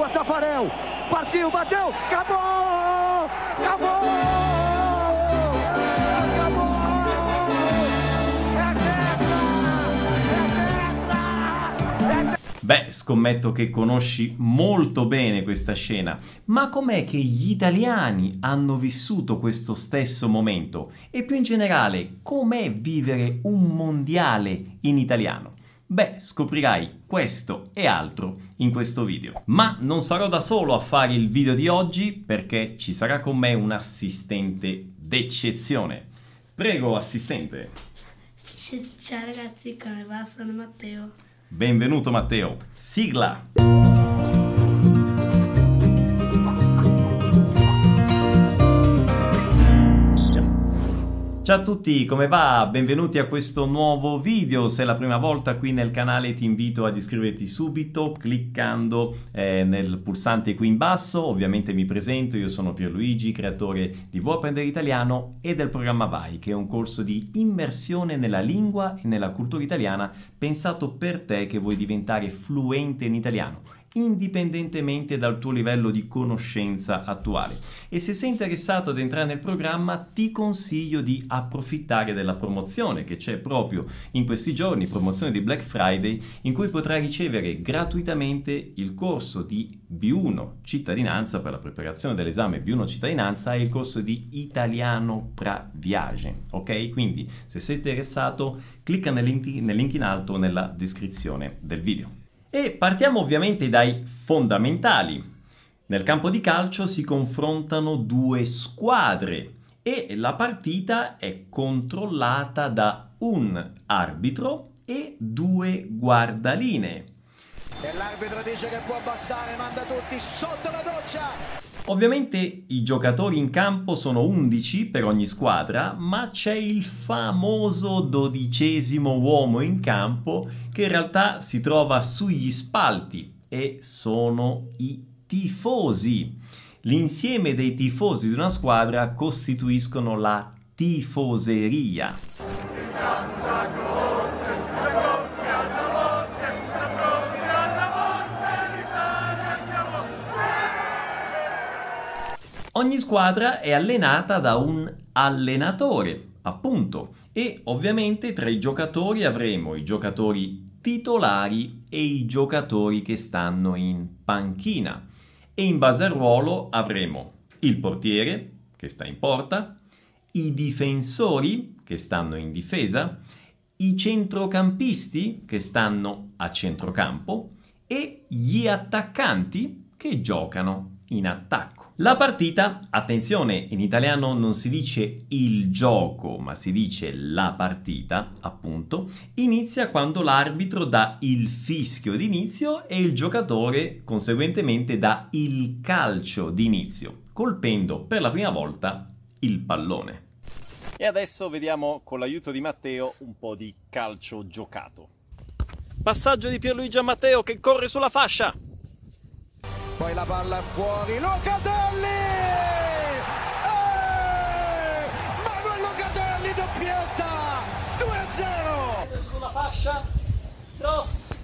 O Tafarel partiu, bateu, acabou! Acabou! Beh, scommetto che conosci molto bene questa scena, ma com'è che gli italiani hanno vissuto questo stesso momento? E più in generale, com'è vivere un mondiale in italiano? Beh, scoprirai questo e altro in questo video. Ma non sarò da solo a fare il video di oggi perché ci sarà con me un assistente d'eccezione. Prego, assistente. Ciao ragazzi, come va? Sono Matteo. Benvenuto Matteo. Sigla. Ciao a tutti, come va? Benvenuti a questo nuovo video. Se è la prima volta qui nel canale ti invito ad iscriverti subito cliccando eh, nel pulsante qui in basso. Ovviamente mi presento, io sono Pierluigi, creatore di Vuoi apprendere italiano e del programma Vai, che è un corso di immersione nella lingua e nella cultura italiana pensato per te che vuoi diventare fluente in italiano indipendentemente dal tuo livello di conoscenza attuale. E se sei interessato ad entrare nel programma, ti consiglio di approfittare della promozione che c'è proprio in questi giorni, promozione di Black Friday, in cui potrai ricevere gratuitamente il corso di B1 cittadinanza per la preparazione dell'esame B1 cittadinanza e il corso di italiano pra viage. Ok? Quindi, se sei interessato, clicca nel link, in alto nella descrizione del video. E partiamo ovviamente dai fondamentali. Nel campo di calcio si confrontano due squadre e la partita è controllata da un arbitro e due guardalinee. E l'arbitro dice che può abbassare, manda tutti sotto la doccia! Ovviamente i giocatori in campo sono 11 per ogni squadra, ma c'è il famoso dodicesimo uomo in campo che in realtà si trova sugli spalti e sono i tifosi. L'insieme dei tifosi di una squadra costituiscono la tifoseria. Ogni squadra è allenata da un allenatore, appunto, e ovviamente tra i giocatori avremo i giocatori titolari e i giocatori che stanno in panchina. E in base al ruolo avremo il portiere, che sta in porta, i difensori, che stanno in difesa, i centrocampisti, che stanno a centrocampo, e gli attaccanti, che giocano in attacco. La partita, attenzione, in italiano non si dice il gioco, ma si dice la partita, appunto, inizia quando l'arbitro dà il fischio d'inizio e il giocatore conseguentemente dà il calcio d'inizio, colpendo per la prima volta il pallone. E adesso vediamo con l'aiuto di Matteo un po' di calcio giocato. Passaggio di Pierluigi a Matteo che corre sulla fascia. Poi la palla è fuori, Locatelli! Eh! Manuel Locatelli doppietta! 2-0! Sulla fascia. Cross.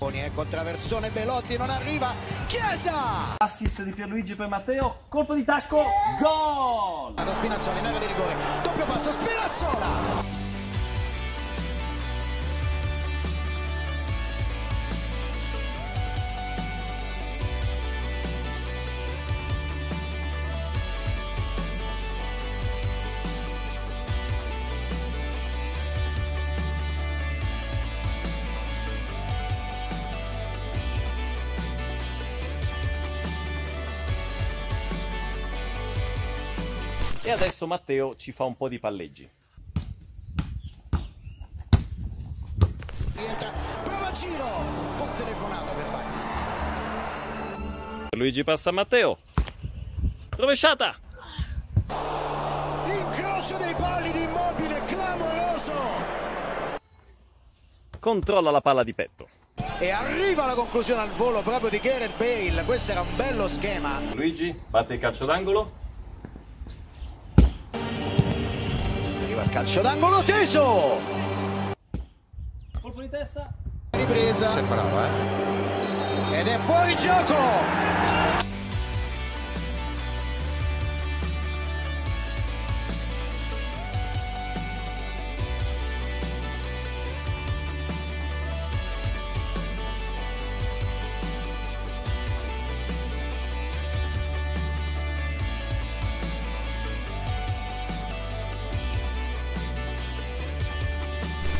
Poni ecco il traversone, Belotti non arriva, Chiesa! Assist di Pierluigi per Matteo. Colpo di tacco. Gol! Allo Spinazzola in area di rigore, doppio passo, Spinazzola! E adesso Matteo ci fa un po' di palleggi. Prova giro, po' telefonato per Bagni. Luigi passa a Matteo. Rovesciata! Incrocio dei pali di immobile, clamoroso! Controlla la palla di petto. E arriva la conclusione al volo proprio di Gareth Bale, questo era un bello schema. Luigi batte il calcio d'angolo. Arriva il calcio d'angolo teso! Colpo di testa. Ripresa. Sei bravo, eh? ed è fuori gioco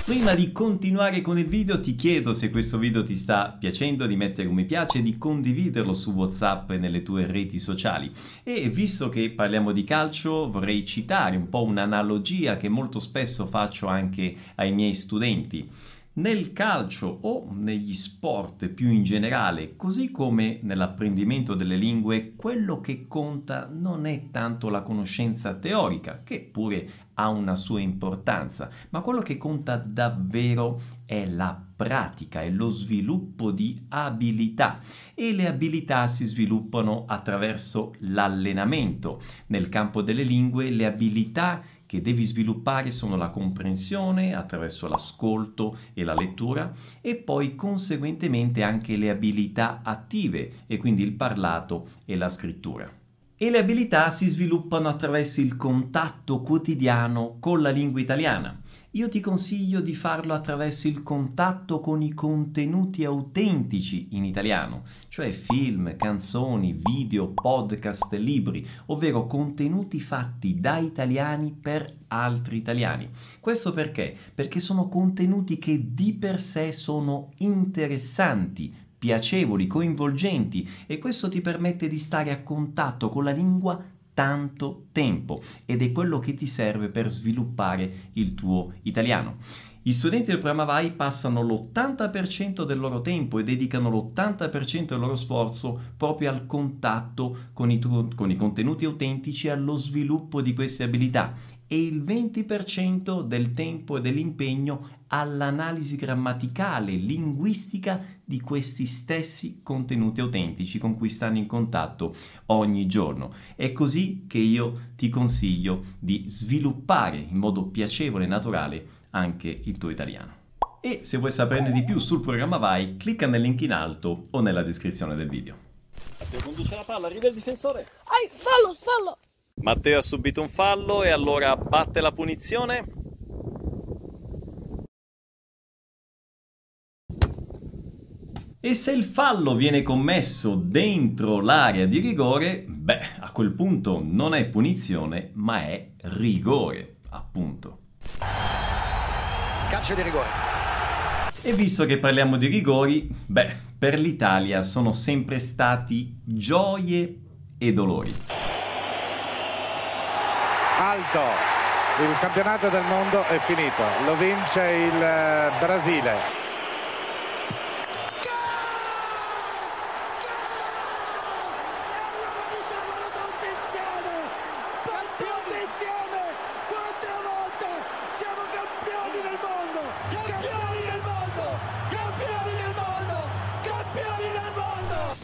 Prima di continuare con il video ti chiedo se questo video ti sta piacendo di mettere un mi piace e di condividerlo su Whatsapp e nelle tue reti sociali. E visto che parliamo di calcio vorrei citare un po' un'analogia che molto spesso faccio anche ai miei studenti. Nel calcio o negli sport più in generale, così come nell'apprendimento delle lingue, quello che conta non è tanto la conoscenza teorica, che pure ha una sua importanza, ma quello che conta davvero è la pratica, è lo sviluppo di abilità e le abilità si sviluppano attraverso l'allenamento. Nel campo delle lingue le abilità che devi sviluppare sono la comprensione attraverso l'ascolto e la lettura e poi conseguentemente anche le abilità attive e quindi il parlato e la scrittura. E le abilità si sviluppano attraverso il contatto quotidiano con la lingua italiana io ti consiglio di farlo attraverso il contatto con i contenuti autentici in italiano, cioè film, canzoni, video, podcast, libri, ovvero contenuti fatti da italiani per altri italiani. Questo perché? Perché sono contenuti che di per sé sono interessanti, piacevoli, coinvolgenti e questo ti permette di stare a contatto con la lingua tanto tempo ed è quello che ti serve per sviluppare il tuo italiano. Gli studenti del programma VAI passano l'80% del loro tempo e dedicano l'80% del loro sforzo proprio al contatto con i, tu- con i contenuti autentici e allo sviluppo di queste abilità e il 20% del tempo e dell'impegno all'analisi grammaticale, linguistica di questi stessi contenuti autentici con cui stanno in contatto ogni giorno. È così che io ti consiglio di sviluppare in modo piacevole e naturale anche il tuo italiano. E se vuoi saperne di più sul programma Vai, clicca nel link in alto o nella descrizione del video. Conduce la palla, arriva il difensore. Ai, fallo, fallo! Matteo ha subito un fallo e allora batte la punizione. E se il fallo viene commesso dentro l'area di rigore, beh, a quel punto non è punizione, ma è rigore, appunto. calcio di rigore E visto che parliamo di rigori, beh, per l'Italia sono sempre stati gioie e dolori. Alto. Il campionato del mondo è finito, lo vince il eh, Brasile.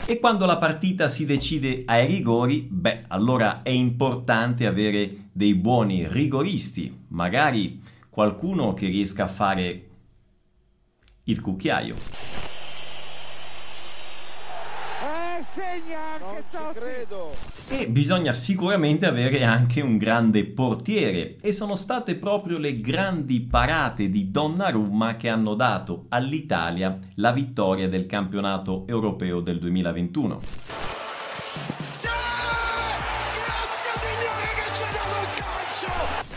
E quando la partita si decide ai rigori, beh, allora è importante avere dei buoni rigoristi, magari qualcuno che riesca a fare il cucchiaio. Eh. E bisogna sicuramente avere anche un grande portiere e sono state proprio le grandi parate di Donnarumma che hanno dato all'Italia la vittoria del campionato europeo del 2021.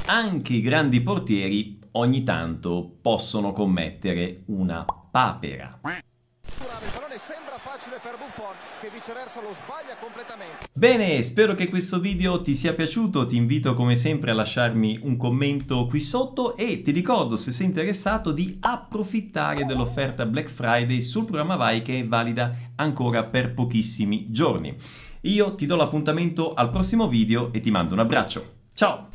Anche i grandi portieri ogni tanto possono commettere una papera. Il pallone sembra facile per Buffon che viceversa lo sbaglia completamente. Bene, spero che questo video ti sia piaciuto, ti invito come sempre a lasciarmi un commento qui sotto e ti ricordo se sei interessato di approfittare dell'offerta Black Friday sul programma Vai che è valida ancora per pochissimi giorni. Io ti do l'appuntamento al prossimo video e ti mando un abbraccio. Ciao!